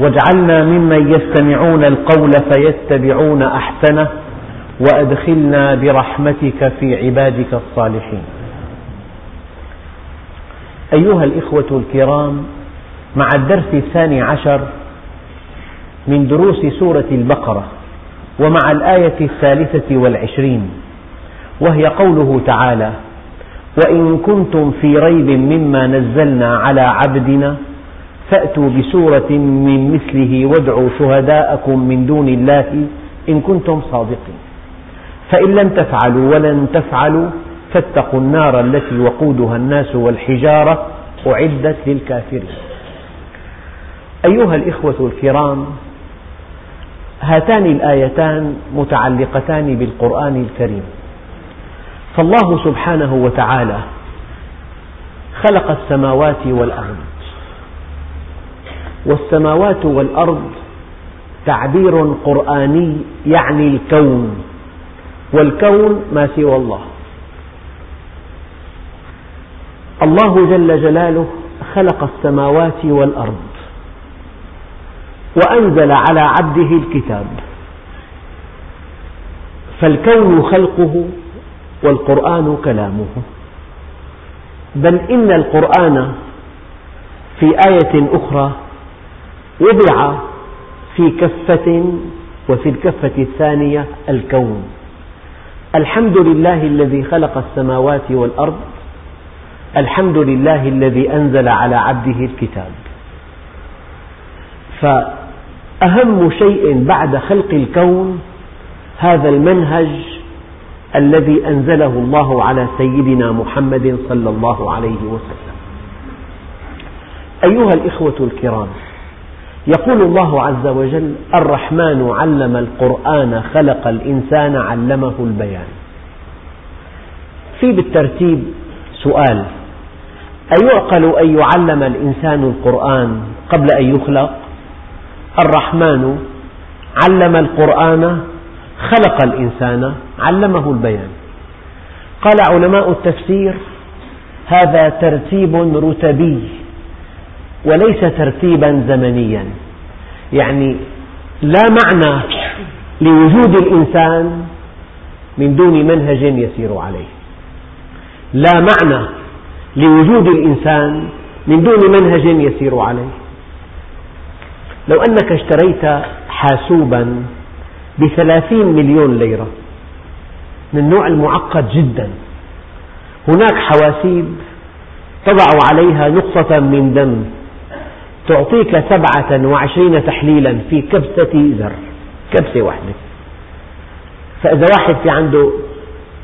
واجعلنا ممن يستمعون القول فيتبعون أحسنه وأدخلنا برحمتك في عبادك الصالحين. أيها الإخوة الكرام مع الدرس الثاني عشر من دروس سورة البقرة ومع الآية الثالثة والعشرين وهي قوله تعالى وإن كنتم في ريب مما نزلنا على عبدنا فأتوا بسورة من مثله وادعوا شهداءكم من دون الله إن كنتم صادقين. فإن لم تفعلوا ولن تفعلوا فاتقوا النار التي وقودها الناس والحجارة أعدت للكافرين. أيها الإخوة الكرام هاتان الآيتان متعلقتان بالقرآن الكريم. فالله سبحانه وتعالى خلق السماوات والأرض. والسماوات والأرض تعبير قرآني يعني الكون والكون ما سوى الله. الله جل جلاله خلق السماوات والأرض وأنزل على عبده الكتاب. فالكون خلقه والقرآن كلامه. بل إن القرآن في آية أخرى وضع في كفة وفي الكفة الثانية الكون. الحمد لله الذي خلق السماوات والأرض. الحمد لله الذي أنزل على عبده الكتاب. فأهم شيء بعد خلق الكون هذا المنهج الذي أنزله الله على سيدنا محمد صلى الله عليه وسلم. أيها الإخوة الكرام يقول الله عز وجل الرحمن علم القرآن خلق الإنسان علمه البيان. في بالترتيب سؤال أيعقل أن يعلم الإنسان القرآن قبل أن يخلق؟ الرحمن علم القرآن خلق الإنسان علمه البيان. قال علماء التفسير هذا ترتيب رتبي. وليس ترتيبا زمنيا. يعني لا معنى لوجود الإنسان من دون منهج يسير عليه. لا معنى لوجود الإنسان من دون منهج يسير عليه. لو أنك اشتريت حاسوبا بثلاثين مليون ليرة من النوع المعقد جدا هناك حواسيب تضع عليها نقطة من دم تعطيك سبعة وعشرين تحليلا في كبسة زر كبسة واحدة. فإذا واحد في عنده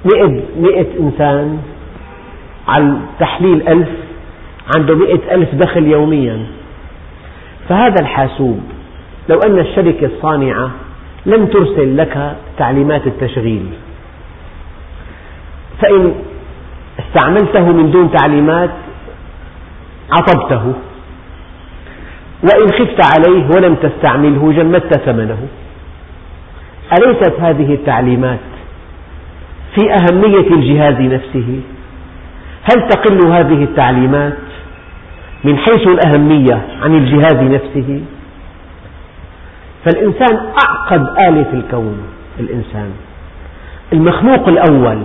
مئة, مئة إنسان على تحليل ألف عنده مئة ألف دخل يوميا. فهذا الحاسوب لو أن الشركة الصانعة لم ترسل لك تعليمات التشغيل فإن استعملته من دون تعليمات عطبته. وإن خفت عليه ولم تستعمله جمدت ثمنه. أليست هذه التعليمات في أهمية الجهاز نفسه؟ هل تقل هذه التعليمات من حيث الأهمية عن الجهاز نفسه؟ فالإنسان أعقد آلة في الكون الإنسان. المخلوق الأول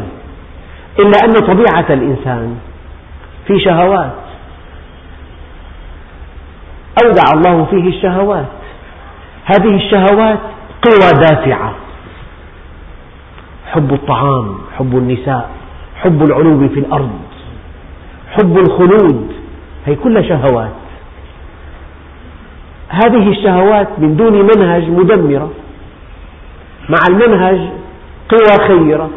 إلا أن طبيعة الإنسان في شهوات. أودع الله فيه الشهوات. هذه الشهوات قوى دافعة. حب الطعام حب النساء حب العلو في الأرض حب الخلود. هي كلها شهوات. هذه الشهوات من دون منهج مدمرة. مع المنهج قوى خيرة.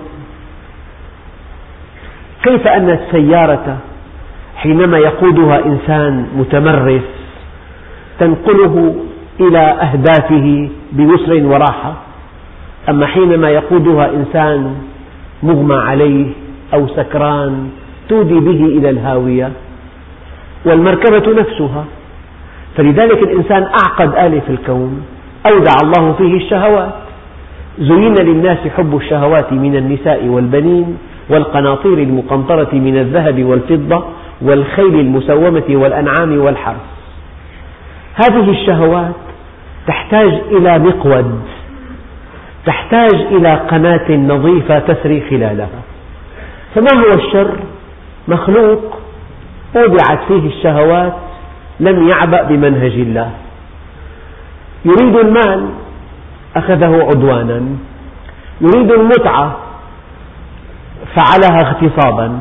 كيف أن السيارة حينما يقودها إنسان متمرس تنقله إلى أهدافه بيسر وراحة. أما حينما يقودها إنسان مغمى عليه أو سكران تودي به إلى الهاوية والمركبة نفسها. فلذلك الإنسان أعقد آلة في الكون أودع الله فيه الشهوات. زين للناس حب الشهوات من النساء والبنين والقناطير المقنطرة من الذهب والفضة والخيل المسومة والأنعام والحرث. هذه الشهوات تحتاج إلى مقود تحتاج إلى قناة نظيفة تسري خلالها. فما هو الشر؟ مخلوق أودعت فيه الشهوات لم يعبأ بمنهج الله. يريد المال أخذه عدوانا. يريد المتعة فعلها اغتصابا.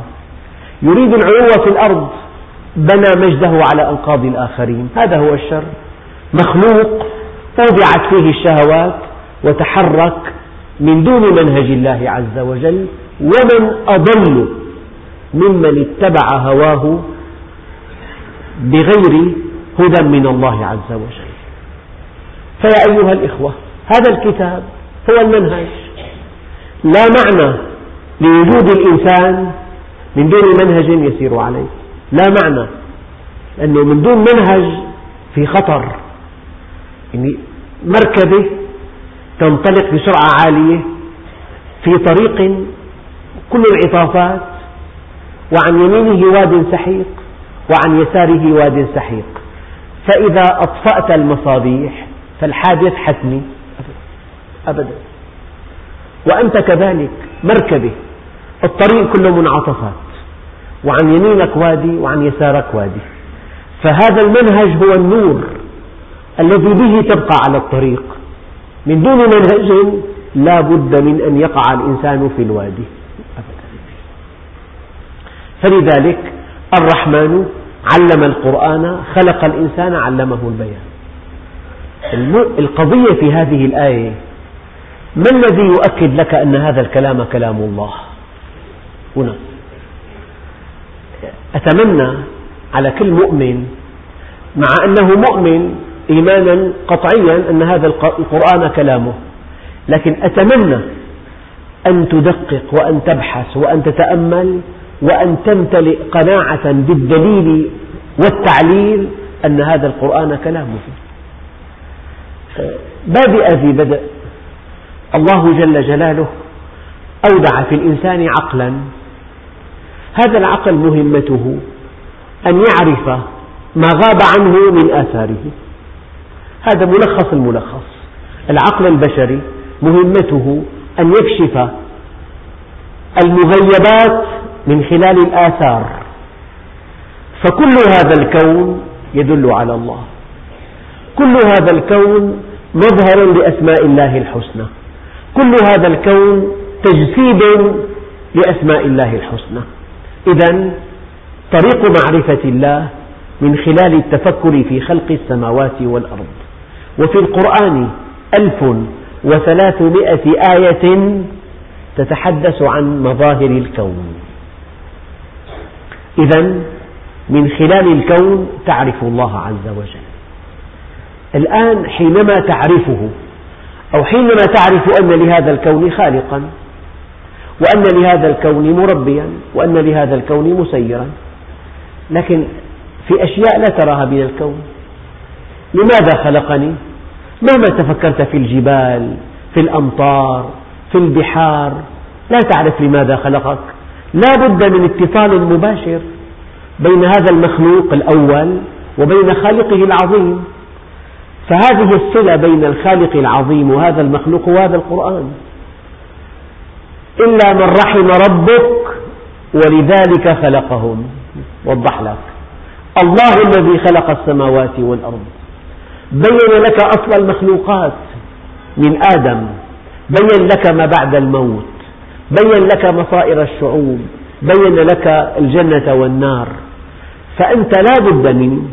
يريد العلو في الأرض بنى مجده على أنقاض الآخرين. هذا هو الشر. مخلوق أودعت فيه الشهوات وتحرك من دون منهج الله عز وجل ومن أضل ممن اتبع هواه بغير هدى من الله عز وجل. فيا أيها الإخوة هذا الكتاب هو المنهج. لا معنى لوجود الإنسان من دون منهج يسير عليه. لا معنى لأنه من دون منهج في خطر. يعني مركبة تنطلق بسرعة عالية في طريق كل انعطافات وعن يمينه واد سحيق وعن يساره واد سحيق. فإذا أطفأت المصابيح فالحادث حتمي. أبدا. وأنت كذلك مركبة. الطريق كله منعطفات. وعن يمينك وادي وعن يسارك وادي. فهذا المنهج هو النور الذي به تبقى على الطريق. من دون منهج لا بد من أن يقع الإنسان في الوادي. فلذلك الرحمن علم القرآن خلق الإنسان علمه البيان. القضية في هذه الآية ما الذي يؤكد لك أن هذا الكلام كلام الله؟ هنا. أتمنى على كل مؤمن مع أنه مؤمن إيمانا قطعيا أن هذا القرآن كلامه لكن أتمنى أن تدقق وأن تبحث وأن تتأمل وأن تمتلئ قناعة بالدليل والتعليل أن هذا القرآن كلامه. بادئ ذي بدء. الله جل جلاله أودع في الإنسان عقلا. هذا العقل مهمته أن يعرف ما غاب عنه من آثاره. هذا ملخص الملخص. العقل البشري مهمته أن يكشف المغيبات من خلال الآثار. فكل هذا الكون يدل على الله. كل هذا الكون مظهر لأسماء الله الحسنى. كل هذا الكون تجسيد لأسماء الله الحسنى. إذا طريق معرفة الله من خلال التفكر في خلق السماوات والأرض. وفي القرآن ألف وثلاثمائة آية تتحدث عن مظاهر الكون. إذا من خلال الكون تعرف الله عز وجل. الآن حينما تعرفه أو حينما تعرف أن لهذا الكون خالقا وأن لهذا الكون مربيا وأن لهذا الكون مسيرا. لكن في أشياء لا تراها من الكون. لماذا خلقني؟ مهما تفكرت في الجبال في الأمطار في البحار؟ لا تعرف لماذا خلقك. لا بد من اتصال مباشر بين هذا المخلوق الأول وبين خالقه العظيم. فهذه الصلة بين الخالق العظيم وهذا المخلوق هو هذا القرآن. إلا من رحم ربك ولذلك خلقهم. وضح لك. الله الذي خلق السماوات والأرض. بين لك أصل المخلوقات من آدم. بين لك ما بعد الموت. بين لك مصائر الشعوب. بين لك الجنة والنار. فأنت لا بد من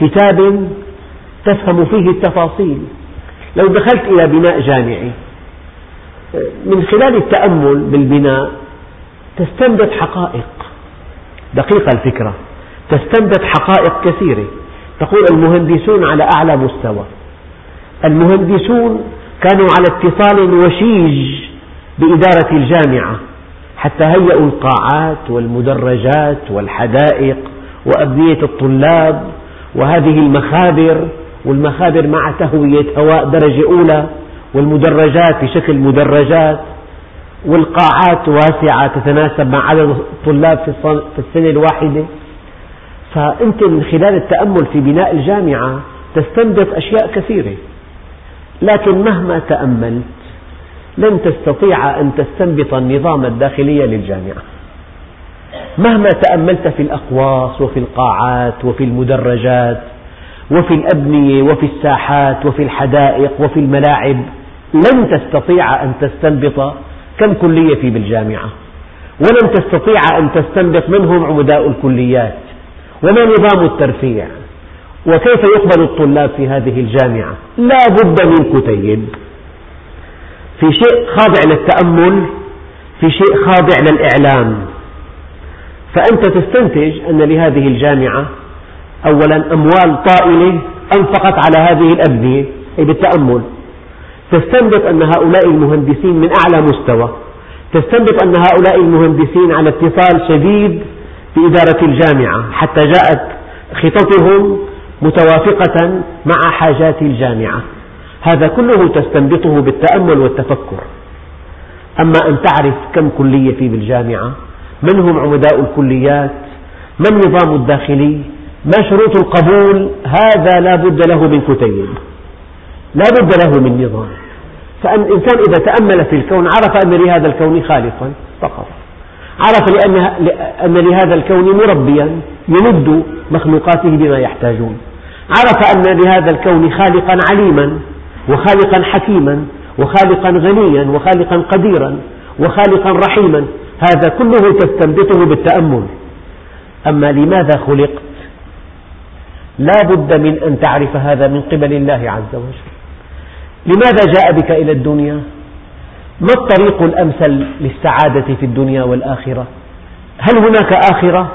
كتاب تفهم فيه التفاصيل. لو دخلت إلى بناء جامعي من خلال التأمل بالبناء تستنبط حقائق. دقيقة الفكرة. تستنبط حقائق كثيرة. تقول المهندسون على أعلى مستوى. المهندسون كانوا على اتصال وشيج بإدارة الجامعة. حتى هيئوا القاعات والمدرجات والحدائق وأبنية الطلاب وهذه المخابر والمخابر مع تهوية هواء درجة أولى. والمدرجات بشكل مدرجات والقاعات واسعة تتناسب مع عدد الطلاب في السنة الواحدة. فأنت من خلال التأمل في بناء الجامعة تستنبط أشياء كثيرة. لكن مهما تأملت لن تستطيع أن تستنبط النظام الداخلي للجامعة. مهما تأملت في الأقواس وفي القاعات وفي المدرجات وفي الأبنية وفي الساحات وفي الحدائق وفي الملاعب لن تستطيع أن تستنبط كم كلية في بالجامعة؟ ولن تستطيع أن تستنبط من هم عمداء الكليات؟ وما نظام الترفيع وكيف يقبل الطلاب في هذه الجامعة؟ لا بد من كتيب. في شيء خاضع للتأمل في شيء خاضع للإعلام. فأنت تستنتج أن لهذه الجامعة أولا أموال طائلة أنفقت على هذه الأبنية أي بالتأمل. تستنبط أن هؤلاء المهندسين من أعلى مستوى تستنبط أن هؤلاء المهندسين على اتصال شديد بإدارة الجامعة حتى جاءت خططهم متوافقة مع حاجات الجامعة. هذا كله تستنبطه بالتأمل والتفكر. أما أن تعرف كم كلية في بالجامعة من هم عمداء الكليات ما النظام الداخلي ما شروط القبول هذا لا بد له من كتيب. لا بد له من نظام. فالإنسان إذا تأمل في الكون عرف أن لهذا الكون خالقا فقط. عرف لأن, أن لهذا الكون مربيا يمد مخلوقاته بما يحتاجون. عرف أن لهذا الكون خالقا عليما وخالقا حكيما وخالقا غنيا وخالقا قديرا وخالقا رحيما. هذا كله تستنبطه بالتأمل. أما لماذا خلقت؟ لا بد من أن تعرف هذا من قبل الله عز وجل. لماذا جاء بك إلى الدنيا؟ ما الطريق الأمثل للسعادة في الدنيا والآخرة؟ هل هناك آخرة؟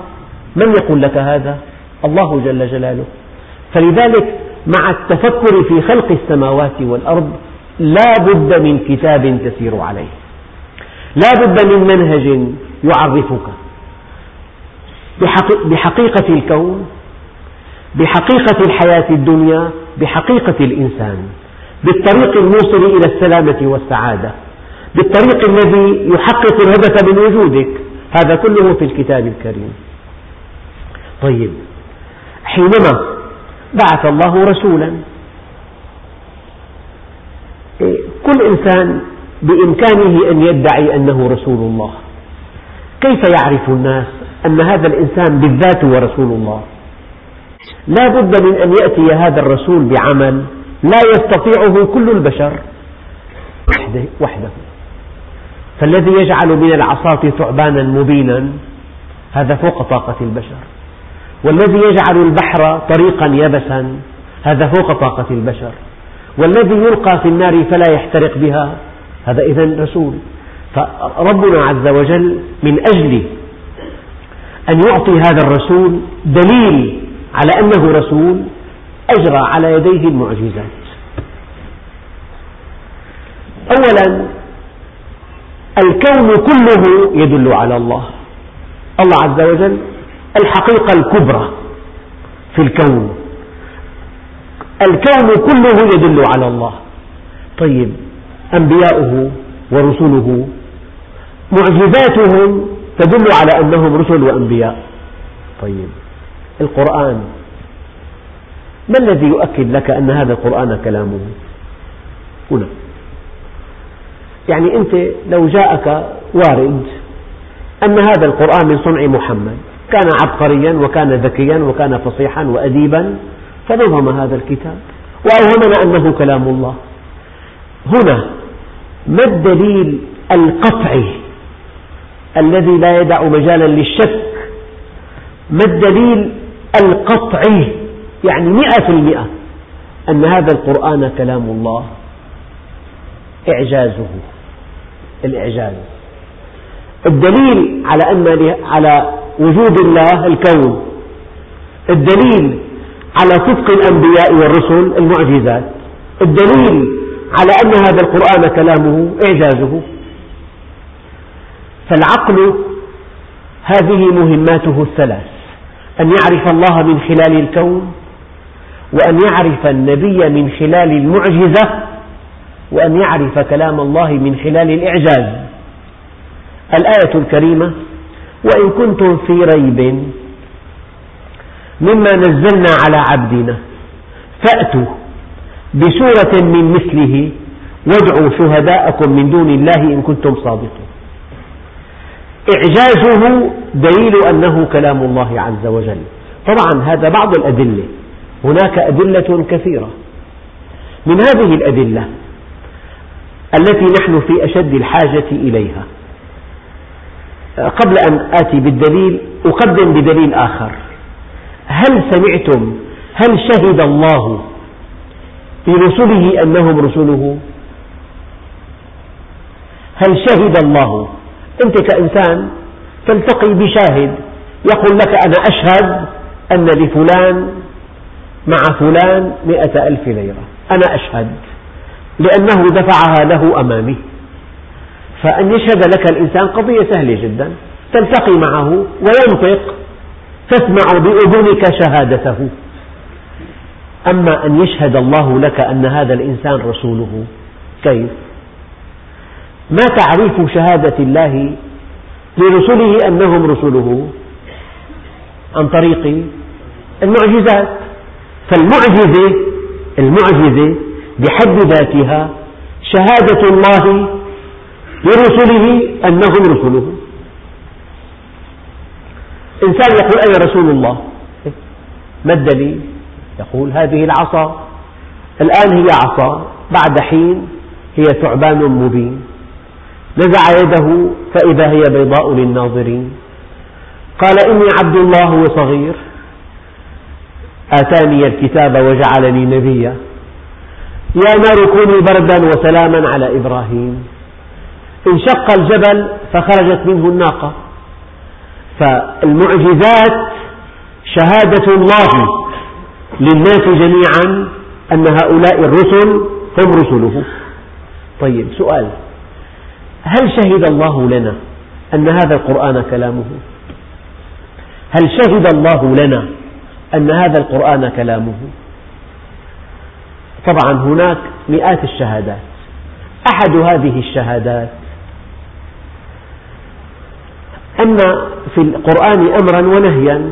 من يقول لك هذا؟ الله جل جلاله. فلذلك مع التفكر في خلق السماوات والأرض لا بد من كتاب تسير عليه. لا بد من منهج يعرفك. بحقيقة الكون بحقيقة الحياة الدنيا بحقيقة الإنسان. بالطريق الموصل إلى السلامة والسعادة. بالطريق الذي يحقق الهدف من وجودك. هذا كله في الكتاب الكريم. طيب حينما بعث الله رسولا كل إنسان بإمكانه أن يدعي أنه رسول الله. كيف يعرف الناس أن هذا الإنسان بالذات هو رسول الله؟ لا بد من أن يأتي هذا الرسول بعمل لا يستطيعه كل البشر. وحده فالذي يجعل من العصاة ثعبانا مبينا هذا فوق طاقة البشر. والذي يجعل البحر طريقا يبسا هذا فوق طاقة البشر. والذي يلقى في النار فلا يحترق بها هذا إذا رسول. فربنا عز وجل من أجل أن يعطي هذا الرسول دليل على أنه رسول أجرى على يديه المعجزات. أولا الكون كله يدل على الله. الله عز وجل الحقيقة الكبرى في الكون. الكون كله يدل على الله. طيب أنبياؤه ورسله معجزاتهم تدل على أنهم رسل وأنبياء. طيب القرآن ما الذي يؤكد لك أن هذا القرآن كلامه هنا. يعني أنت لو جاءك وارد أن هذا القرآن من صنع محمد كان عبقريا وكان ذكيا وكان فصيحا وأديبا فنظم هذا الكتاب وأوهمنا أنه كلام الله. هنا ما الدليل القطعي الذي لا يدع مجالا للشك؟ ما الدليل القطعي يعني مئة في المئة أن هذا القرآن كلام الله. إعجازه. الإعجاز. الدليل على أن على وجود الله الكون. الدليل على صدق الأنبياء والرسل المعجزات. الدليل على أن هذا القرآن كلامه إعجازه. فالعقل هذه مهماته الثلاث. أن يعرف الله من خلال الكون. وأن يعرف النبي من خلال المعجزة وأن يعرف كلام الله من خلال الإعجاز. الآية الكريمة وإن كنتم في ريب مما نزلنا على عبدنا فأتوا بسورة من مثله وادعوا شهداءكم من دون الله إن كنتم صادقين. إعجازه دليل أنه كلام الله عز وجل. طبعا هذا بعض الأدلة. هناك أدلة كثيرة. من هذه الأدلة التي نحن في أشد الحاجة إليها. قبل أن آتي بالدليل أقدم بدليل آخر. هل سمعتم هل شهد الله برسله أنهم رسله؟ هل شهد الله؟ أنت كإنسان تلتقي بشاهد يقول لك أنا أشهد أن لفلان مع فلان مئة ألف ليرة. أنا أشهد لأنه دفعها له أمامي. فأن يشهد لك الإنسان قضية سهلة جدا. تلتقي معه وينطق تسمع بأذنك شهادته. أما أن يشهد الله لك أن هذا الإنسان رسوله كيف؟ ما تعريف شهادة الله لرسله أنهم رسله؟ عن طريق المعجزات. فالمعجزة المعجزة بحد ذاتها شهادة الله لرسله أنهم رسله. إنسان يقول أنا رسول الله؟ ما الدليل؟ يقول هذه العصا. الآن هي عصا بعد حين هي ثعبان مبين. نزع يده فإذا هي بيضاء للناظرين. قال إني عبد الله وصغير. آتاني الكتاب وجعلني نبيا. يا نار كوني بردا وسلاما على إبراهيم. انشق الجبل فخرجت منه الناقة. فالمعجزات شهادة الله للناس جميعا أن هؤلاء الرسل هم رسله. طيب سؤال. هل شهد الله لنا أن هذا القرآن كلامه؟ هل شهد الله لنا أن هذا القرآن كلامه. طبعا هناك مئات الشهادات. أحد هذه الشهادات. أن في القرآن أمرا ونهيا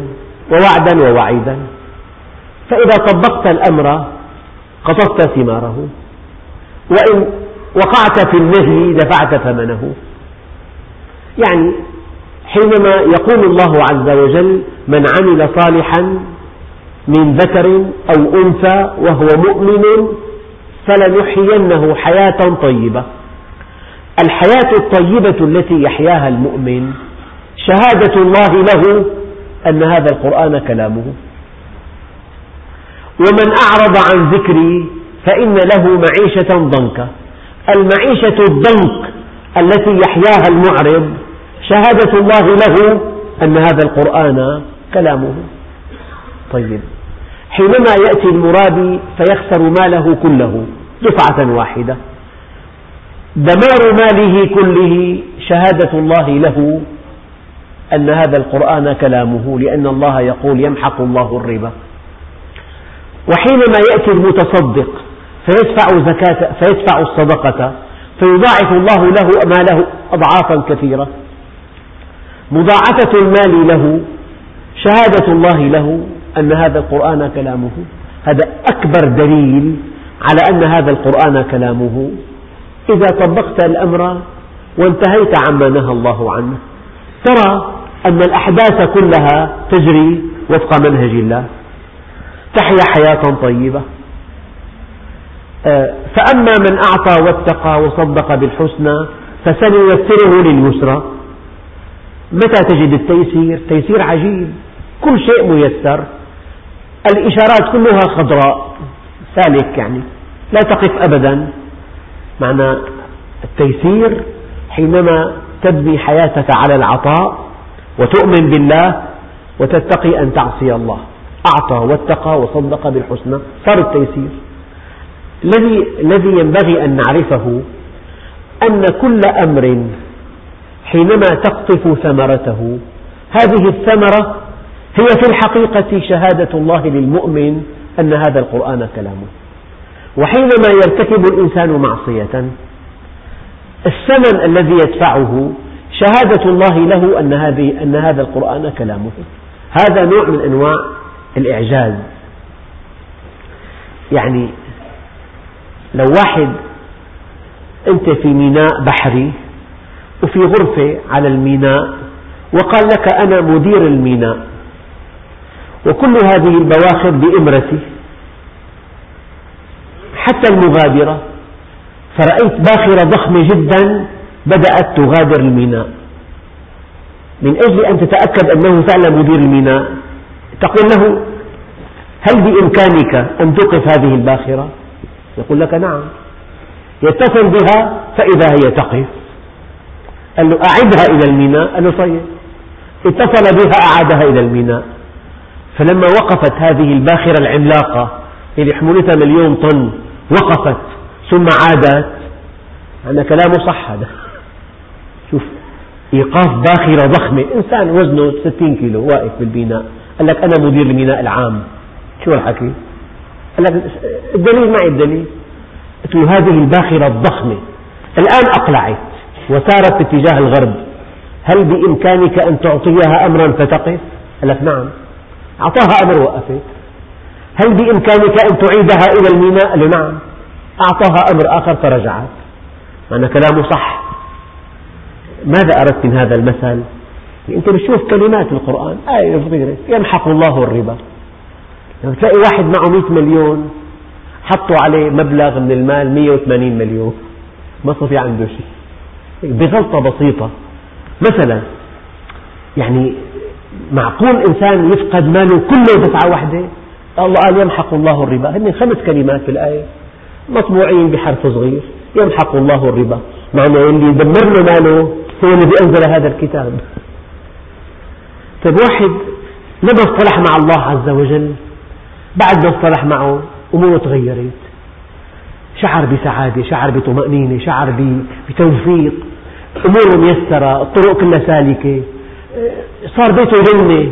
ووعدا ووعيدا. فإذا طبقت الأمر قطفت ثماره. وإن وقعت في النهي دفعت ثمنه. يعني حينما يقول الله عز وجل من عمل صالحا من ذكر أو أنثى وهو مؤمن فلنحيينه حياة طيبة. الحياة الطيبة التي يحياها المؤمن شهادة الله له أن هذا القرآن كلامه. ومن أعرض عن ذكري فإن له معيشة ضنكا. المعيشة الضنك التي يحياها المعرض شهادة الله له أن هذا القرآن كلامه. طيب. حينما يأتي المرابي فيخسر ماله كله دفعة واحدة. دمار ماله كله شهادة الله له أن هذا القرآن كلامه لأن الله يقول يمحق الله الربا. وحينما يأتي المتصدق فيدفع زكاة فيدفع الصدقة فيضاعف الله له ماله أضعافا كثيرة. مضاعفة المال له شهادة الله له أن هذا القرآن كلامه. هذا أكبر دليل على أن هذا القرآن كلامه. إذا طبقت الأمر وانتهيت عما نهى الله عنه ترى أن الأحداث كلها تجري وفق منهج الله. تحيا حياة طيبة. آه، فأما من أعطى واتقى وصدق بالحسنى فسنيسره لليسرى. متى تجد التيسير؟ تيسير عجيب. كل شيء ميسر. الإشارات كلها خضراء. سالك يعني لا تقف أبدا. معنى التيسير حينما تبني حياتك على العطاء وتؤمن بالله وتتقي أن تعصي الله. أعطى واتقى وصدق بالحسنى. صار التيسير. الذي الذي ينبغي أن نعرفه أن كل أمر حينما تقطف ثمرته هذه الثمرة هي في الحقيقة شهادة الله للمؤمن أن هذا القرآن كلامه وحينما يرتكب الإنسان معصية الثمن الذي يدفعه شهادة الله له أن, هذه أن هذا القرآن كلامه. هذا نوع من أنواع الإعجاز. يعني لو واحد أنت في ميناء بحري وفي غرفة على الميناء وقال لك أنا مدير الميناء وكل هذه البواخر بإمرتي. حتى المغادرة. فرأيت باخرة ضخمة جدا بدأت تغادر الميناء. من أجل أن تتأكد أنه فعلا مدير الميناء. تقول له هل بإمكانك أن توقف هذه الباخرة؟ يقول لك نعم. يتصل بها فإذا هي تقف. قال له أعدها إلى الميناء. قال له طيب اتصل بها أعادها إلى الميناء. فلما وقفت هذه الباخرة العملاقة اللي حمولتها مليون طن وقفت ثم عادت. هذا كلامه صح هذا. شوف إيقاف باخرة ضخمة. إنسان وزنه 60 كيلو واقف بالميناء قال لك أنا مدير الميناء العام. شو الحكي؟ قال لك الدليل معي الدليل قلت له هذه الباخرة الضخمة. الآن أقلعت وسارت باتجاه الغرب. هل بإمكانك أن تعطيها أمرا فتقف؟ قال لك نعم. أعطاها أمر وقفت هل بإمكانك أن تعيدها إلى الميناء؟ قال له نعم. أعطاها أمر آخر فرجعت. معنى كلامه صح. ماذا أردت من هذا المثل؟ أنت بتشوف كلمات القرآن. آية صغيرة يمحق الله الربا. لما تلاقي واحد معه 100 مليون حطوا عليه مبلغ من المال 180 مليون. ما صار في عنده شيء. بغلطة بسيطة. مثلا يعني معقول إنسان يفقد ماله كله دفعة واحدة؟ الله قال يمحق الله الربا. هن خمس كلمات في الآية مطبوعين بحرف صغير. يمحق الله الربا. معنى اللي دمر له ماله هو الذي أنزل هذا الكتاب. طيب واحد لما اصطلح مع الله عز وجل. بعد ما اصطلح معه أموره تغيرت. شعر بسعادة شعر بطمأنينة شعر بتوفيق. أموره ميسرة الطرق كلها سالكة. صار بيته جنة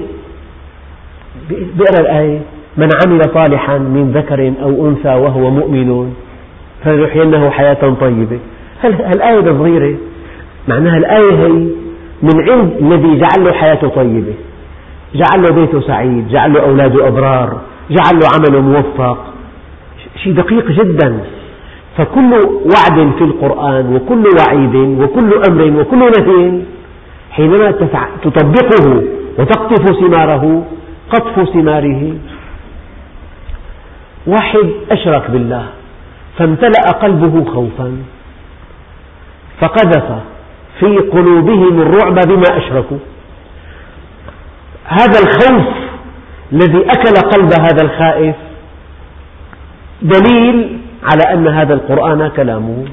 بيقرأ الآية من عمل صالحا من ذكر أو أنثى وهو مؤمن فلنحيينه حياة طيبة. هالآية صغيرة معناها الآية هي من عند الذي جعل له حياته طيبة. جعل له بيته سعيد جعل له أولاده أبرار جعل له عمله موفق. شيء دقيق جدا. فكل وعد في القرآن وكل وعيد وكل أمر وكل نهي حينما تطبقه وتقطف ثماره قطف ثماره. واحد أشرك بالله فامتلأ قلبه خوفا فقذف في قلوبهم الرعب بما أشركوا. هذا الخوف الذي أكل قلب هذا الخائف دليل على أن هذا القرآن كلامه.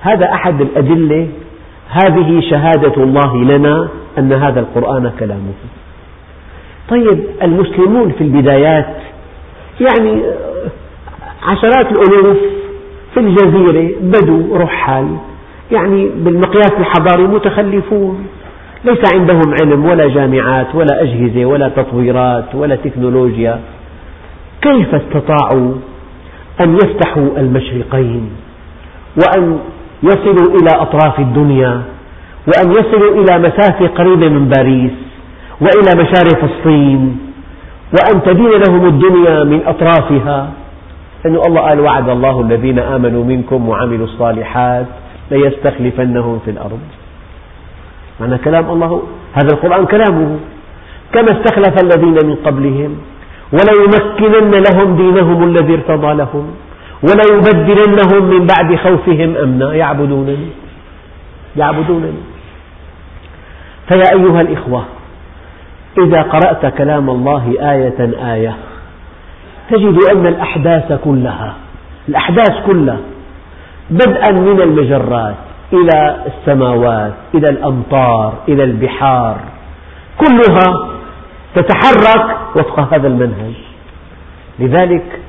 هذا أحد الأدلة هذه شهادة الله لنا أن هذا القرآن كلامه. طيب المسلمون في البدايات يعني عشرات الألوف في الجزيرة بدو رحال يعني بالمقياس الحضاري متخلفون. ليس عندهم علم ولا جامعات ولا أجهزة ولا تطويرات ولا تكنولوجيا. كيف استطاعوا أن يفتحوا المشرقين وأن يصلوا إلى أطراف الدنيا وأن يصلوا إلى مسافة قريبة من باريس وإلى مشارف الصين وأن تدين لهم الدنيا من أطرافها. أن الله قال وعد الله الذين آمنوا منكم وعملوا الصالحات ليستخلفنهم في الأرض. معنى كلام الله هذا القرآن كلامه. كما استخلف الذين من قبلهم وليمكنن لهم دينهم الذي ارتضى لهم. وليبدلنهم من بعد خوفهم أمنا. يعبدونني. يعبدونني. فيا أيها الإخوة إذا قرأت كلام الله آية آية تجد أن الأحداث كلها الأحداث كلها بدءا من المجرات إلى السماوات إلى الأمطار إلى البحار. كلها تتحرك وفق هذا المنهج. لذلك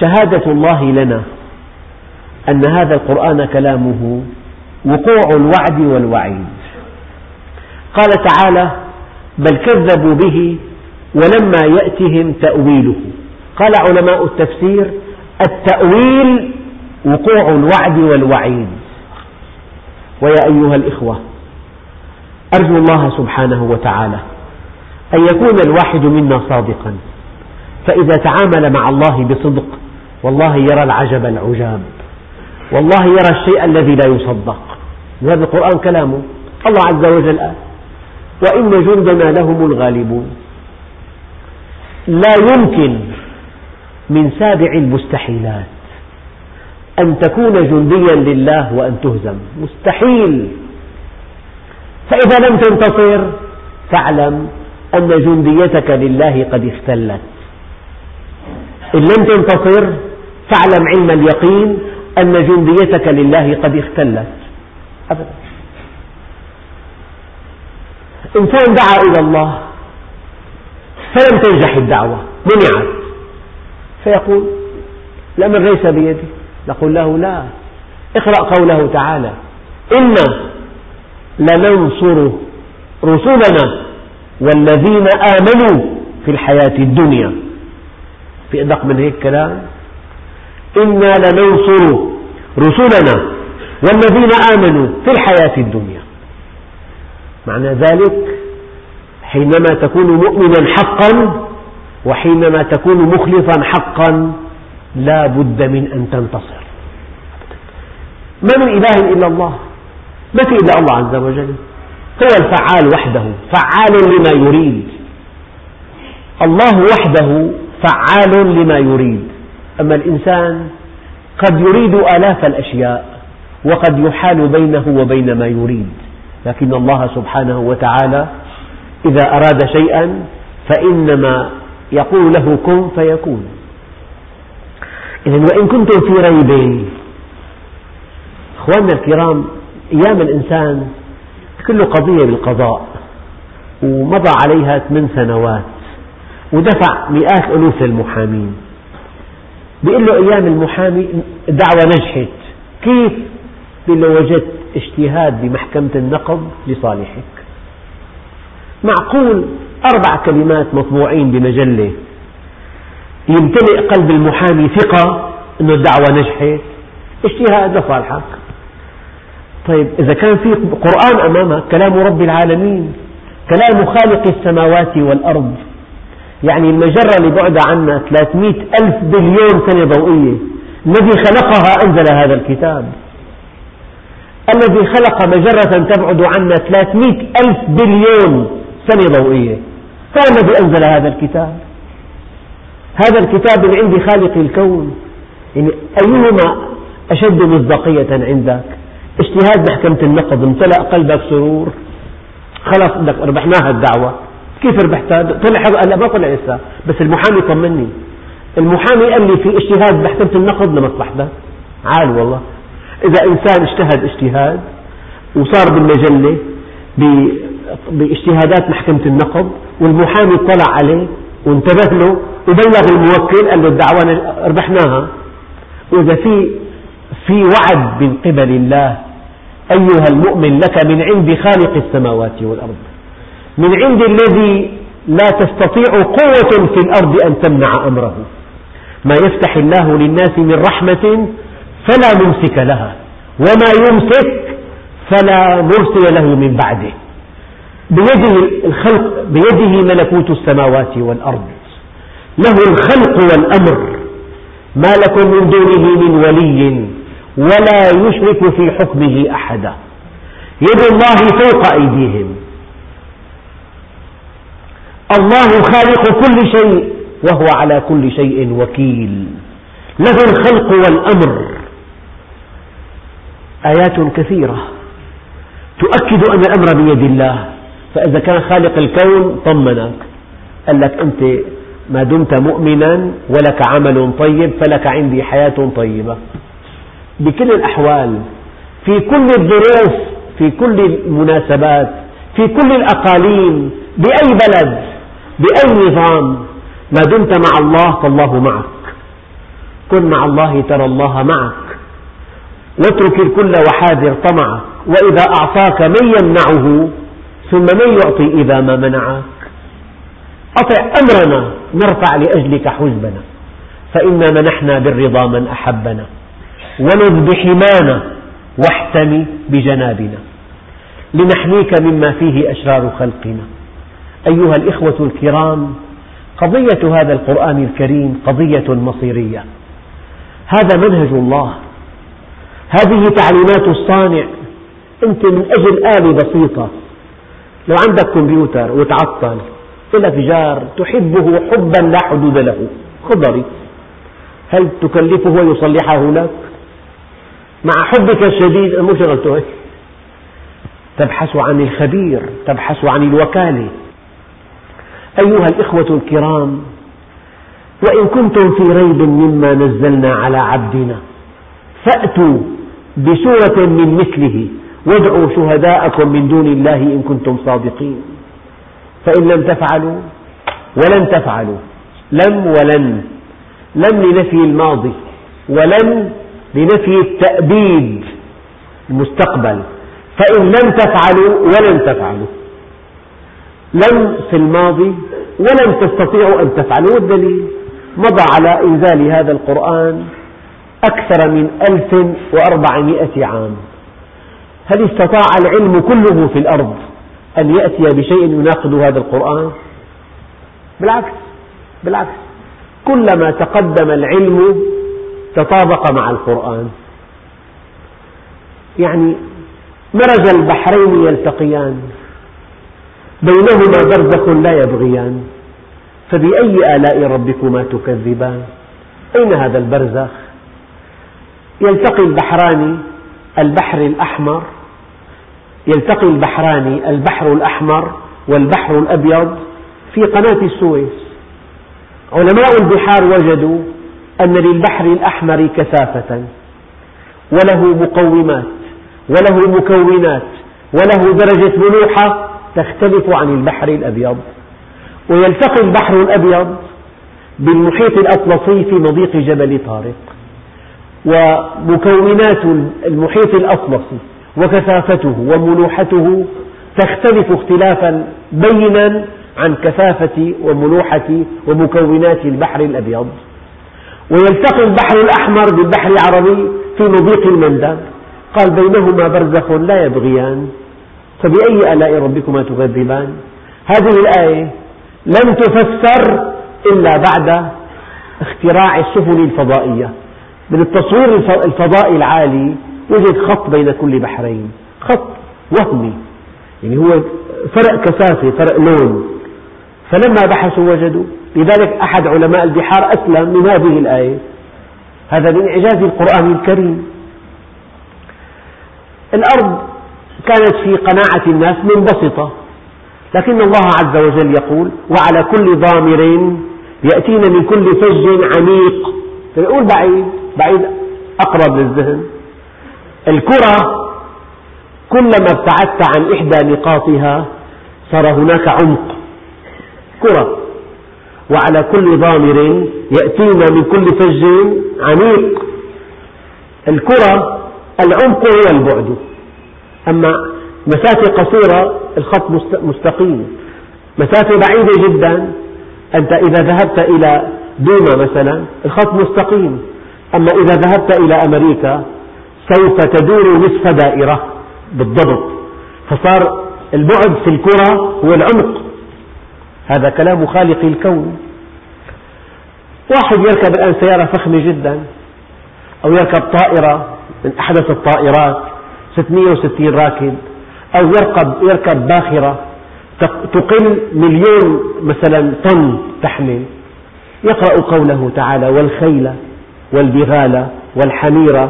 شهادة الله لنا أن هذا القرآن كلامه وقوع الوعد والوعيد. قال تعالى بل كذبوا به ولما يأتهم تأويله. قال علماء التفسير التأويل وقوع الوعد والوعيد. ويا أيها الإخوة أرجو الله سبحانه وتعالى أن يكون الواحد منا صادقا. فإذا تعامل مع الله بصدق والله يرى العجب العجاب والله يرى الشيء الذي لا يصدق. وهذا القرآن كلامه. الله عز وجل قال وإن جندنا لهم الغالبون. لا يمكن من سابع المستحيلات أن تكون جنديا لله وأن تهزم. مستحيل. فإذا لم تنتصر فاعلم أن جنديتك لله قد اختلت. إن لم تنتصر فاعلم علم اليقين أن جنديتك لله قد اختلت. أبدا. إنسان دعا إلى الله فلم تنجح الدعوة منعت. فيقول الأمر ليس بيدي. نقول له لا. اقرأ قوله تعالى إنا لننصر رسلنا والذين آمنوا في الحياة الدنيا. في أدق من هيك كلام؟ إنا لننصر رسلنا والذين آمنوا في الحياة الدنيا. معنى ذلك حينما تكون مؤمنا حقا وحينما تكون مخلصا حقا لا بد من أن تنتصر. ما من إله إلا الله؟ ما في إلا الله عز وجل؟ هو الفعال وحده فعال لما يريد. الله وحده فعال لما يريد. أما الإنسان قد يريد آلاف الأشياء وقد يحال بينه وبين ما يريد لكن الله سبحانه وتعالى إذا أراد شيئا فإنما يقول له كن فيكون. إذا وإن كنتم في ريب أخواننا الكرام أيام الإنسان كل قضية بالقضاء ومضى عليها ثمان سنوات. ودفع مئات ألوف للمحامين. بيقول له أيام المحامي الدعوة نجحت. كيف؟ بيقول له وجدت اجتهاد بمحكمة النقض لصالحك. معقول أربع كلمات مطبوعين بمجلة. يمتلئ قلب المحامي ثقة أن الدعوة نجحت. اجتهاد لصالحك. طيب إذا كان في قرآن أمامك كلام رب العالمين كلام خالق السماوات والأرض يعني المجرة اللي بعد عنا 300 ألف بليون سنة ضوئية الذي خلقها أنزل هذا الكتاب. الذي خلق مجرة تبعد عنا 300 ألف بليون سنة ضوئية. هو الذي أنزل هذا الكتاب؟ هذا الكتاب من عند خالق الكون. يعني أيهما أشد مصداقية عندك؟ اجتهاد محكمة النقض امتلأ قلبك سرور. خلاص بدك ربحناها الدعوة. كيف ربحتها؟ طلع قال لا ما طلع لسه بس المحامي طمني. المحامي قال لي في اجتهاد محكمة النقض لمصلحتك عال والله. إذا إنسان اجتهد اجتهاد وصار بالمجلة باجتهادات محكمة النقض والمحامي اطلع عليه وانتبه له وبلغ الموكل قال له الدعوة ربحناها. وإذا في في وعد من قبل الله أيها المؤمن لك من عند خالق السماوات والأرض. من عند الذي لا تستطيع قوة في الأرض أن تمنع أمره. ما يفتح الله للناس من رحمة فلا ممسك لها وما يمسك فلا مرسل له من بعده. بيده الخلق بيده ملكوت السماوات والأرض. له الخلق والأمر. ما لكم من دونه من ولي ولا يشرك في حكمه أحدا. يد الله فوق أيديهم. الله خالق كل شيء وهو على كل شيء وكيل. له الخلق والأمر. آيات كثيرة تؤكد أن الأمر بيد الله. فإذا كان خالق الكون طمنك. قال لك أنت ما دمت مؤمنا ولك عمل طيب فلك عندي حياة طيبة. بكل الأحوال في كل الظروف في كل المناسبات في كل الأقاليم بأي بلد بأي نظام ما دمت مع الله فالله معك. كن مع الله ترى الله معك. واترك الكل وحاذر طمعك. وإذا أعطاك من يمنعه ثم من يعطي إذا ما منعك. أطع أمرنا نرفع لأجلك حزبنا. فإنا منحنا بالرضا من أحبنا. ونذ بحمانا واحتمي بجنابنا. لنحميك مما فيه أشرار خلقنا. أيها الإخوة الكرام قضية هذا القرآن الكريم قضية مصيرية. هذا منهج الله. هذه تعليمات الصانع. أنت من أجل آلة بسيطة. لو عندك كمبيوتر وتعطل لك جار تحبه حبا لا حدود له. خضري هل تكلفه ويصلحه لك؟ مع حبك الشديد مو شغلته. تبحث عن الخبير تبحث عن الوكالة. أيها الإخوة الكرام وإن كنتم في ريب مما نزلنا على عبدنا فأتوا بسورة من مثله وادعوا شهداءكم من دون الله إن كنتم صادقين. فإن لم تفعلوا ولن تفعلوا لم ولن لم لنفي الماضي ولن لنفي التأبيد المستقبل. فإن لم تفعلوا ولن تفعلوا. لم في الماضي ولن تستطيعوا أن تفعلوا والدليل مضى على إنزال هذا القرآن أكثر من ألف وأربعمائة عام. هل استطاع العلم كله في الأرض أن يأتي بشيء يناقض هذا القرآن؟ بالعكس بالعكس. كلما تقدم العلم تطابق مع القرآن. يعني مرج البحرين يلتقيان. بينهما برزخ لا يبغيان فبأي آلاء ربكما تكذبان؟ أين هذا البرزخ؟ يلتقي البحران البحر الأحمر يلتقي البحران البحر الأحمر والبحر الأبيض في قناة السويس. علماء البحار وجدوا أن للبحر الأحمر كثافة وله مقومات وله مكونات وله درجة ملوحة تختلف عن البحر الأبيض ويلتقي البحر الأبيض بالمحيط الأطلسي في مضيق جبل طارق ومكونات المحيط الأطلسي وكثافته وملوحته تختلف اختلافا بينا عن كثافة وملوحة ومكونات البحر الأبيض. ويلتقي البحر الأحمر بالبحر العربي في مضيق المندب قال بينهما برزخ لا يبغيان. فبأي آلاء ربكما تكذبان؟ هذه الآية لم تفسر إلا بعد اختراع السفن الفضائية. من التصوير الفضائي العالي وجد خط بين كل بحرين. خط وهمي. يعني هو فرق كثافة فرق لون. فلما بحثوا وجدوا. لذلك أحد علماء البحار أسلم من هذه الآية. هذا من إعجاز القرآن الكريم. الأرض كانت في قناعة الناس منبسطة لكن الله عز وجل يقول وعلى كل ضامر يأتين من كل فج عميق. يقول بعيد بعيد أقرب للذهن. الكرة كلما ابتعدت عن إحدى نقاطها صار هناك عمق. كرة. وعلى كل ضامر يأتينا من كل فج عميق. الكرة العمق هو البعد. أما مسافة قصيرة الخط مستقيم. مسافة بعيدة جدا أنت إذا ذهبت إلى دوما مثلا الخط مستقيم. أما إذا ذهبت إلى أمريكا سوف تدور نصف دائرة بالضبط. فصار البعد في الكرة هو العمق. هذا كلام خالق الكون. واحد يركب الآن سيارة فخمة جدا أو يركب طائرة من أحدث الطائرات. 660 راكب أو يركب, يركب باخرة تقل مليون مثلا طن تحمل. يقرأ قوله تعالى والخيل والبغال والحمير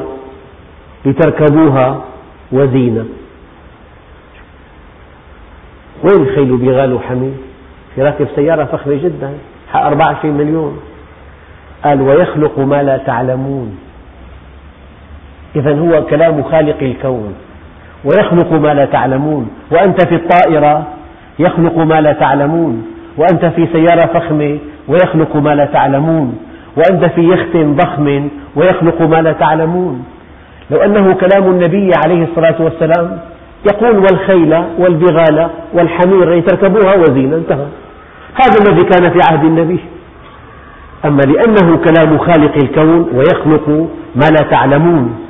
لتركبوها وزينة. وين الخيل بغال وحمير؟ في راكب سيارة فخمة جدا حق 24 مليون. قال ويخلق ما لا تعلمون. إذا هو كلام خالق الكون ويخلق ما لا تعلمون وأنت في الطائرة يخلق ما لا تعلمون وأنت في سيارة فخمة ويخلق ما لا تعلمون وأنت في يخت ضخم ويخلق ما لا تعلمون. لو أنه كلام النبي عليه الصلاة والسلام يقول والخيل والبغال والحمير تركبوها وزينة انتهى. هذا الذي كان في عهد النبي. أما لأنه كلام خالق الكون ويخلق ما لا تعلمون.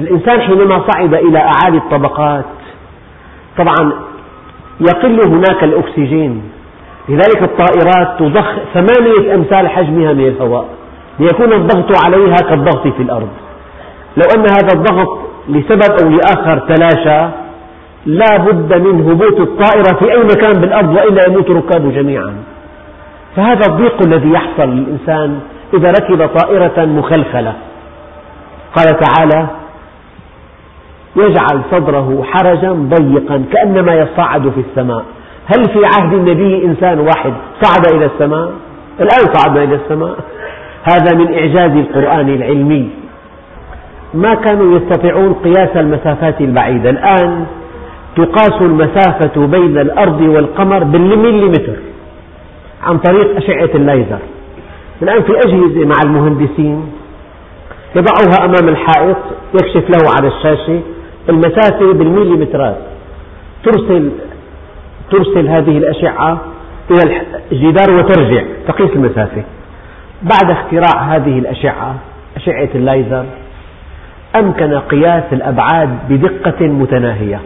الإنسان حينما صعد إلى أعالي الطبقات طبعا يقل هناك الأكسجين. لذلك الطائرات تضخ ثمانية أمثال حجمها من الهواء ليكون الضغط عليها كالضغط في الأرض. لو أن هذا الضغط لسبب أو لآخر تلاشى لا بد من هبوط الطائرة في أي مكان بالأرض وإلا يموت ركابه جميعا. فهذا الضيق الذي يحصل للإنسان إذا ركب طائرة مخلخلة. قال تعالى يجعل صدره حرجا ضيقا كأنما يصعد في السماء. هل في عهد النبي إنسان واحد صعد إلى السماء؟ الآن صعدنا إلى السماء. هذا من إعجاز القرآن العلمي. ما كانوا يستطيعون قياس المسافات البعيدة. الآن تقاس المسافة بين الأرض والقمر بالمليمتر عن طريق أشعة الليزر. الآن في أجهزة مع المهندسين يضعها أمام الحائط يكشف له على الشاشة. المسافة بالمليمترات ترسل ترسل هذه الأشعة إلى الجدار وترجع تقيس المسافة. بعد اختراع هذه الأشعة أشعة الليزر أمكن قياس الأبعاد بدقة متناهية.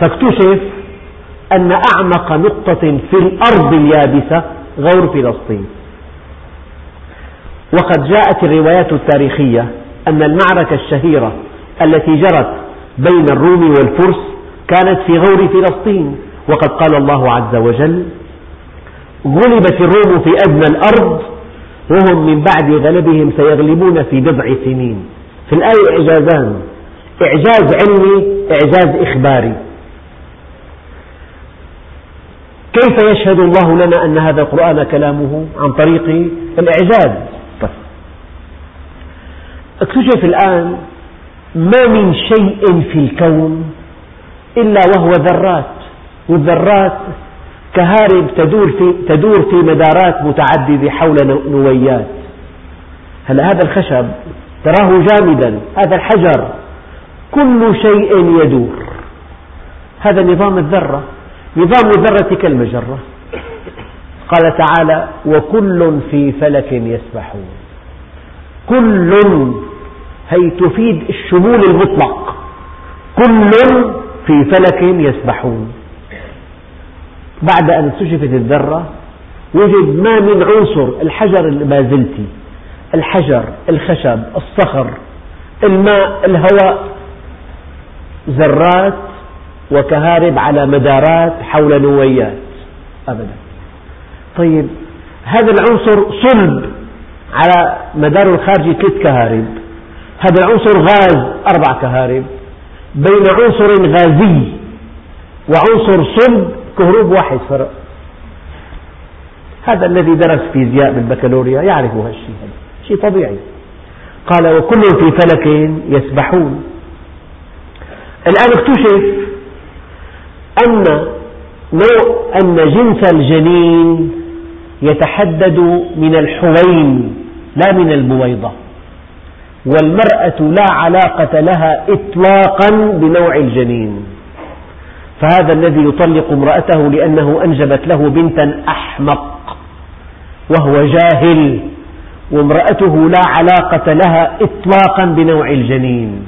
فاكتشف أن أعمق نقطة في الأرض اليابسة غور فلسطين. وقد جاءت الروايات التاريخية أن المعركة الشهيرة التي جرت بين الروم والفرس كانت في غور فلسطين. وقد قال الله عز وجل غلبت الروم في أدنى الأرض وهم من بعد غلبهم سيغلبون في بضع سنين. في الآية إعجازان إعجاز علمي إعجاز إخباري. كيف يشهد الله لنا أن هذا القرآن كلامه عن طريق الإعجاز؟ طيب. أكتشف الآن ما من شيء في الكون إلا وهو ذرات والذرات كهارب تدور في, تدور في مدارات متعددة حول نويات. هلا هذا الخشب تراه جامدا هذا الحجر كل شيء يدور. هذا نظام الذرة نظام الذرة كالمجرة قال تعالى وكل في فلك يسبحون. كل هي تفيد الشمول المطلق. كل في فلك يسبحون. بعد أن اكتشفت الذرة وجد ما من عنصر الحجر البازلتي الحجر الخشب الصخر الماء الهواء ذرات وكهارب على مدارات حول نويات. أبدا. طيب هذا العنصر صلب على مداره الخارجي ثلاث كهارب. هذا العنصر غاز أربع كهارب. بين عنصر غازي وعنصر صلب كهروب واحد فرق. هذا الذي درس فيزياء بالبكالوريا يعرف هالشيء شيء طبيعي. قال وكل في فلك يسبحون. الآن اكتشف أن نوع أن جنس الجنين يتحدد من الحوين لا من البويضة. والمرأة لا علاقة لها إطلاقا بنوع الجنين. فهذا الذي يطلق امرأته لأنه أنجبت له بنتا أحمق وهو جاهل وامرأته لا علاقة لها إطلاقا بنوع الجنين.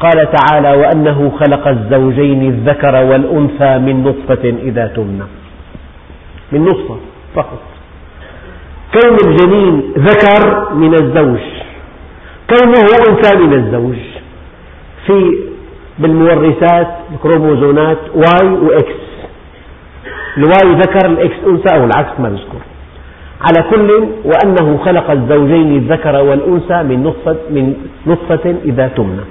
قال تعالى وأنه خلق الزوجين الذكر والأنثى من نطفة إذا تمنى. من نطفة فقط. كون الجنين ذكر من الزوج. كونه أنثى من الزوج. في بالمورثات الكروموزومات Y و X. ال Y ذكر ال X أنثى أو العكس ما نذكر. على كل وأنه خلق الزوجين الذكر والأنثى من نطفة, من نطفة إذا تمنى.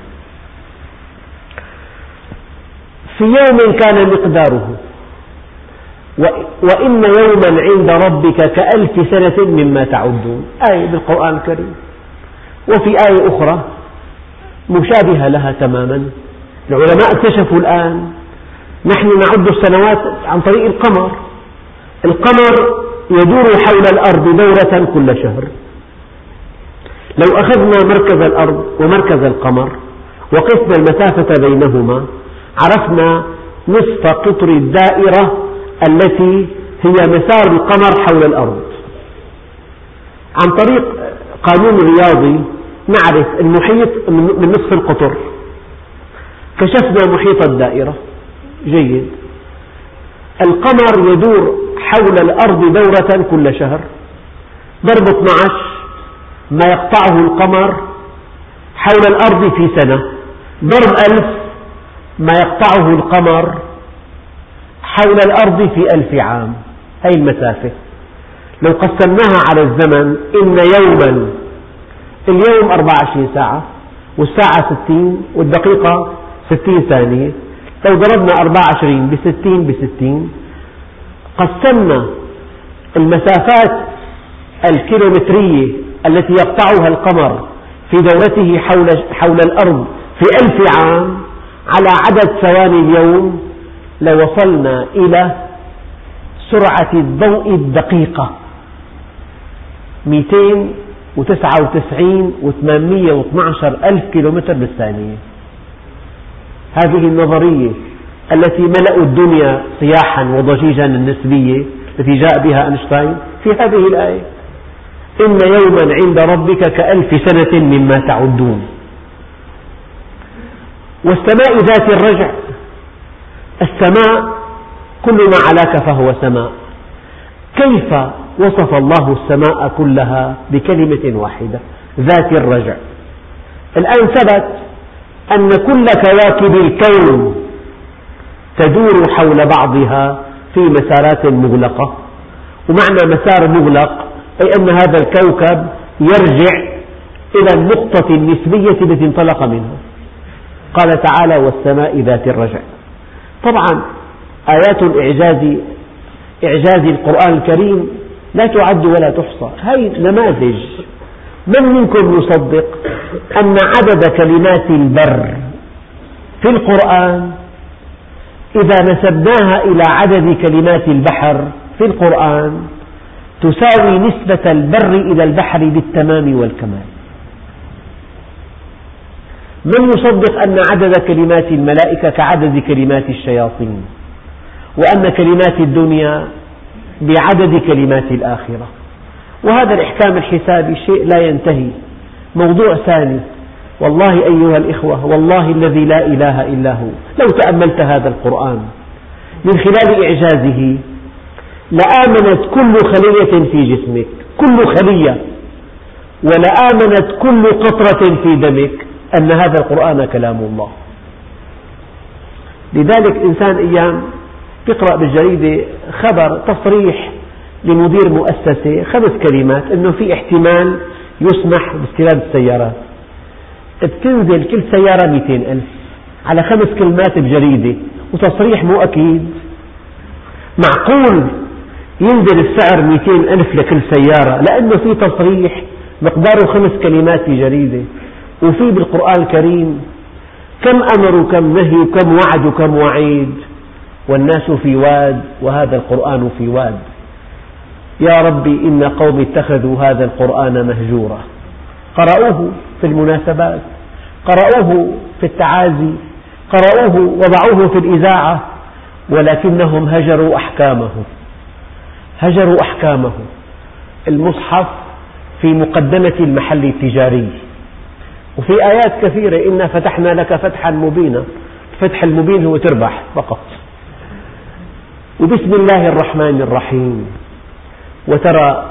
في يوم كان مقداره. وإن يوما عند ربك كألف سنة مما تعدون. آية بالقرآن الكريم. وفي آية أخرى مشابهة لها تماما. العلماء اكتشفوا الآن نحن نعد السنوات عن طريق القمر. القمر يدور حول الأرض دورة كل شهر. لو أخذنا مركز الأرض ومركز القمر وقسنا المسافة بينهما عرفنا نصف قطر الدائرة التي هي مسار القمر حول الأرض. عن طريق قانون رياضي نعرف المحيط من نصف القطر. كشفنا محيط الدائرة. جيد. القمر يدور حول الأرض دورة كل شهر. ضرب 12 ما يقطعه القمر حول الأرض في سنة. ضرب ألف. ما يقطعه القمر حول الأرض في ألف عام. هذه المسافة. لو قسمناها على الزمن إن يوما اليوم 24 ساعة والساعة 60 والدقيقة 60 ثانية. لو ضربنا 24 ب 60 ب 60 قسمنا المسافات الكيلومترية التي يقطعها القمر في دورته حول, حول الأرض في ألف عام على عدد ثواني اليوم لوصلنا إلى سرعة الضوء الدقيقة. 299 و812 ألف كيلومتر بالثانية. هذه النظرية التي ملأوا الدنيا صياحا وضجيجا النسبية التي جاء بها أينشتاين في هذه الآية. إن يوما عند ربك كألف سنة مما تعدون. والسماء ذات الرجع. السماء كل ما علاك فهو سماء. كيف وصف الله السماء كلها بكلمة واحدة ذات الرجع. الآن ثبت أن كل كواكب الكون تدور حول بعضها في مسارات مغلقة. ومعنى مسار مغلق أي أن هذا الكوكب يرجع إلى النقطة النسبية التي انطلق منها. قال تعالى والسماء ذات الرجع. طبعا آيات الإعجاز إعجاز القرآن الكريم لا تعد ولا تحصى. هذه نماذج. من منكم يصدق أن عدد كلمات البر في القرآن؟ إذا نسبناها إلى عدد كلمات البحر في القرآن تساوي نسبة البر إلى البحر بالتمام والكمال. من يصدق أن عدد كلمات الملائكة كعدد كلمات الشياطين؟ وأن كلمات الدنيا بعدد كلمات الآخرة. وهذا الإحكام الحسابي شيء لا ينتهي. موضوع ثاني. والله أيها الإخوة والله الذي لا إله إلا هو. لو تأملت هذا القرآن من خلال إعجازه لآمنت كل خلية في جسمك كل خلية ولآمنت كل قطرة في دمك أن هذا القرآن كلام الله. لذلك إنسان أيام يقرأ بالجريدة خبر تصريح لمدير مؤسسة خمس كلمات أنه في احتمال يسمح باستيراد السيارات بتنزل كل سيارة 200 ألف على خمس كلمات بجريدة وتصريح مو أكيد. معقول ينزل السعر 200 ألف لكل سيارة لأنه في تصريح مقداره خمس كلمات في جريدة وفي بالقرآن الكريم كم أمر وكم نهي وكم وعد وكم وعيد. والناس في واد وهذا القرآن في واد. يا ربي إن قوم اتخذوا هذا القرآن مهجورا. قرأوه في المناسبات قرأوه في التعازي قرأوه وضعوه في الإذاعة ولكنهم هجروا أحكامه هجروا أحكامه المصحف في مقدمة المحل التجاري. وفي آيات كثيرة إنا فتحنا لك فتحا مبينا. الفتح المبين هو تربح فقط. وبسم الله الرحمن الرحيم. وترى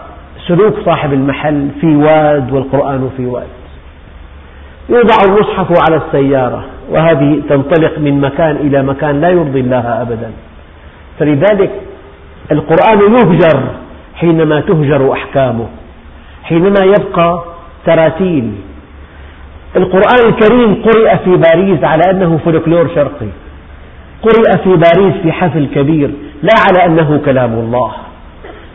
سلوك صاحب المحل في واد والقرآن في واد. يوضع المصحف على السيارة وهذه تنطلق من مكان إلى مكان لا يرضي الله أبدا. فلذلك القرآن يهجر حينما تهجر أحكامه حينما يبقى تراتيل. القرآن الكريم قرئ في باريس على أنه فولكلور شرقي قرئ في باريس في حفل كبير. لا على أنه كلام الله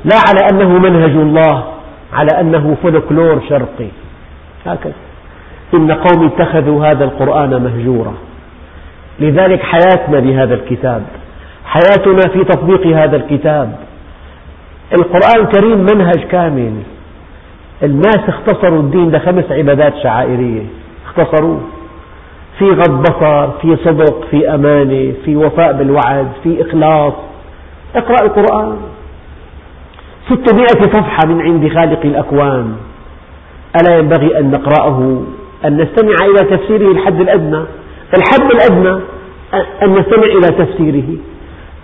لا على أنه منهج الله على أنه فولكلور شرقي. هكذا. إن قومي اتخذوا هذا القرآن مهجورا. لذلك حياتنا بهذا الكتاب حياتنا في تطبيق هذا الكتاب. القرآن الكريم منهج كامل. الناس اختصروا الدين لخمس عبادات شعائرية. اختصروه. في غض بصر في صدق في أمانة في وفاء بالوعد في إخلاص. اقرأ القرآن. ستمائة صفحة من عند خالق الأكوان. ألا ينبغي أن نقرأه أن نستمع إلى تفسيره الحد الأدنى. الحد الأدنى أن نستمع إلى تفسيره.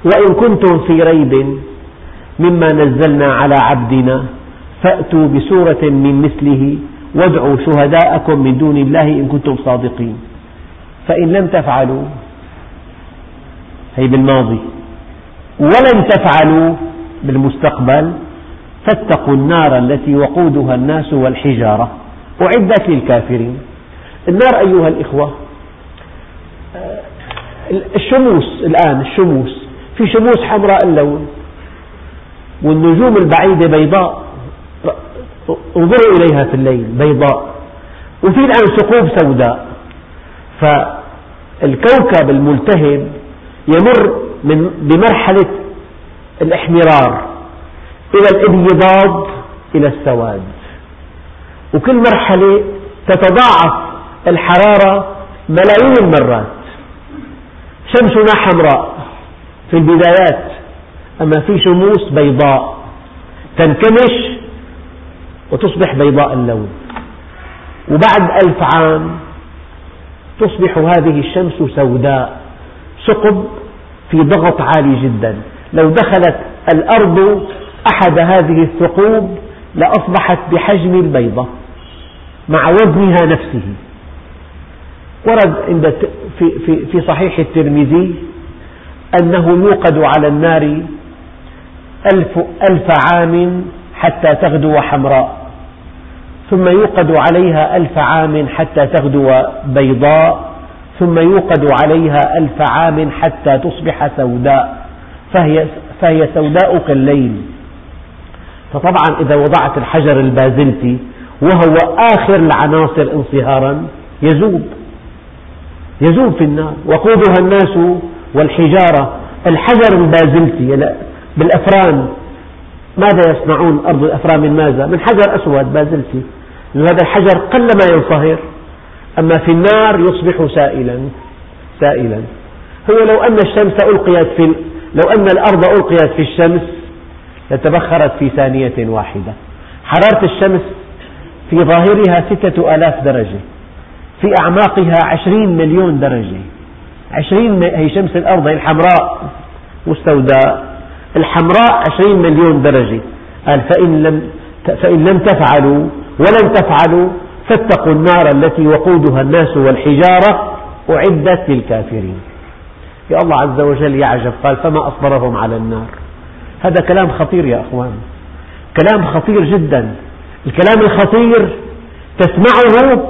وإن كنتم في ريب مما نزلنا على عبدنا فأتوا بسورة من مثله وادعوا شهداءكم من دون الله إن كنتم صادقين. فإن لم تفعلوا هي بالماضي ولن تفعلوا بالمستقبل فاتقوا النار التي وقودها الناس والحجارة. أعدت للكافرين. النار أيها الإخوة الشموس الآن الشموس في شموس حمراء اللون والنجوم البعيدة بيضاء انظروا إليها في الليل بيضاء. وفي الآن ثقوب سوداء. فالكوكب الملتهب يمر من بمرحلة الإحمرار إلى الانبضاض إلى السواد. وكل مرحلة تتضاعف الحرارة ملايين المرات. شمسنا حمراء في البدايات أما في شموس بيضاء تنكمش وتصبح بيضاء اللون. وبعد ألف عام تصبح هذه الشمس سوداء ثقب في ضغط عالي جدا. لو دخلت الأرض أحد هذه الثقوب لأصبحت بحجم البيضة مع وزنها نفسه. ورد عند في, في, في صحيح الترمذي أنه يوقد على النار ألف, ألف عام حتى تغدو حمراء ثم يوقد عليها ألف عام حتى تغدو بيضاء ثم يوقد عليها ألف عام حتى تصبح سوداء. فهي, فهي سوداء كالليل. فطبعا إذا وضعت الحجر البازلتي وهو آخر العناصر انصهارا يذوب يذوب في النار. وقودها الناس والحجارة. الحجر البازلتي بالأفران. ماذا يصنعون أرض الأفران من ماذا؟ من حجر أسود بازلتي هذا الحجر قلما ينصهر. أما في النار يصبح سائلا سائلا. هو لو أن الشمس ألقيت في لو أن الأرض ألقيت في الشمس لتبخرت في ثانية واحدة. حرارة الشمس في ظاهرها ستة آلاف درجة في أعماقها عشرين مليون درجة. عشرين هي شمس الأرض هي الحمراء والسوداء الحمراء عشرين مليون درجة. قال فإن لم, فإن لم تفعلوا ولن تفعلوا فاتقوا النار التي وقودها الناس والحجارة أعدت للكافرين. يا الله عز وجل يعجب قال فما أصبرهم على النار. هذا كلام خطير يا أخوان. كلام خطير جدا. الكلام الخطير تسمعه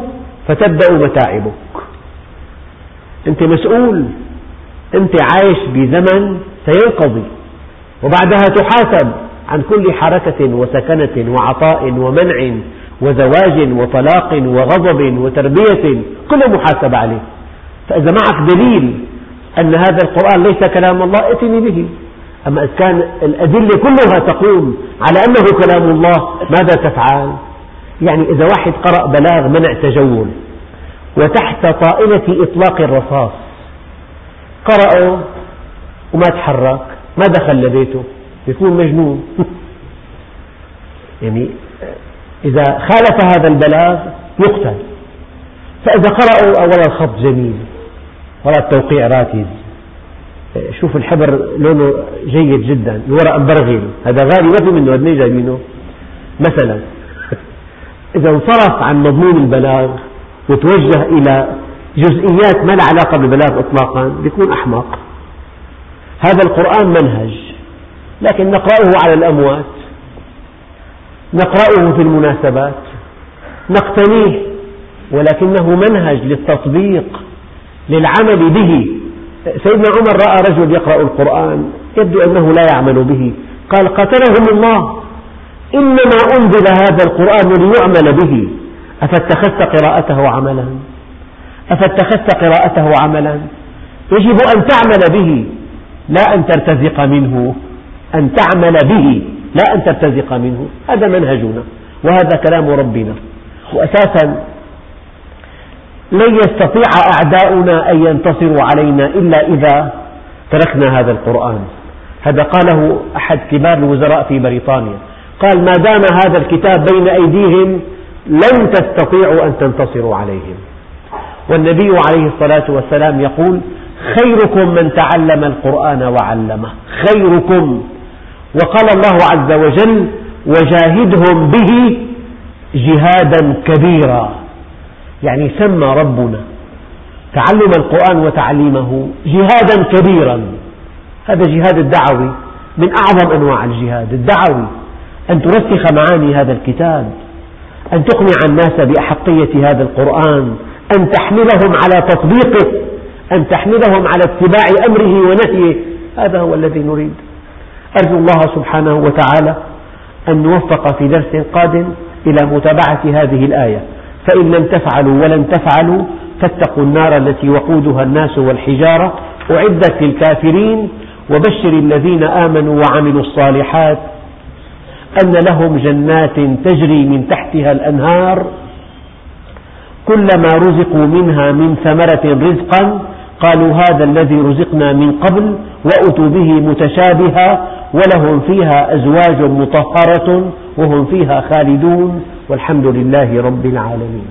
فتبدأ متاعبك. أنت مسؤول أنت عايش بزمن سينقضي وبعدها تحاسب عن كل حركة وسكنة وعطاء ومنع وزواج وطلاق وغضب وتربية كله محاسبة عليه. فإذا معك دليل أن هذا القرآن ليس كلام الله ائتني به. أما إذا كان الأدلة كلها تقوم على أنه كلام الله ماذا تفعل؟ يعني إذا واحد قرأ بلاغ منع تجول وتحت طائلة إطلاق الرصاص قرأه وما تحرك ما دخل لبيته؟ يكون مجنون. يعني إذا خالف هذا البلاغ يقتل. فإذا قرأوا أولا الخط جميل وراء التوقيع راكز شوف الحبر لونه جيد جدا الورق مبرغل هذا غالي ما في منه قد جايبينه مثلا إذا انصرف عن مضمون البلاغ وتوجه إلى جزئيات ما لها علاقة بالبلاغ إطلاقا بيكون أحمق. هذا القرآن منهج لكن نقرأه على الأموات. نقرأه في المناسبات نقتنيه ولكنه منهج للتطبيق للعمل به. سيدنا عمر رأى رجل يقرأ القرآن يبدو أنه لا يعمل به. قال قتلهم الله. إنما أنزل هذا القرآن ليعمل به. أفاتخذت قراءته عملا؟ أفاتخذت قراءته عملا؟ يجب أن تعمل به لا أن ترتزق منه أن تعمل به. لا أن ترتزق منه. هذا منهجنا وهذا كلام ربنا. وأساسا لن يستطيع أعداؤنا أن ينتصروا علينا إلا إذا تركنا هذا القرآن. هذا قاله أحد كبار الوزراء في بريطانيا. قال ما دام هذا الكتاب بين أيديهم لن تستطيعوا أن تنتصروا عليهم. والنبي عليه الصلاة والسلام يقول خيركم من تعلم القرآن وعلمه. خيركم. وقال الله عز وجل وجاهدهم به جهادا كبيرا. يعني سمى ربنا تعلم القرآن وتعليمه جهادا كبيرا. هذا جهاد الدعوي من أعظم أنواع الجهاد. الدعوي أن ترسخ معاني هذا الكتاب أن تقنع الناس بأحقية هذا القرآن أن تحملهم على تطبيقه أن تحملهم على اتباع أمره ونهيه. هذا هو الذي نريد. أرجو الله سبحانه وتعالى أن نوفق في درس قادم إلى متابعة هذه الآية. فإن لم تفعلوا ولن تفعلوا فاتقوا النار التي وقودها الناس والحجارة أعدت للكافرين وبشر الذين آمنوا وعملوا الصالحات أن لهم جنات تجري من تحتها الأنهار كلما رزقوا منها من ثمرة رزقا قالوا هذا الذي رزقنا من قبل وأتوا به متشابها ولهم فيها أزواج مطهرة وهم فيها خالدون والحمد لله رب العالمين.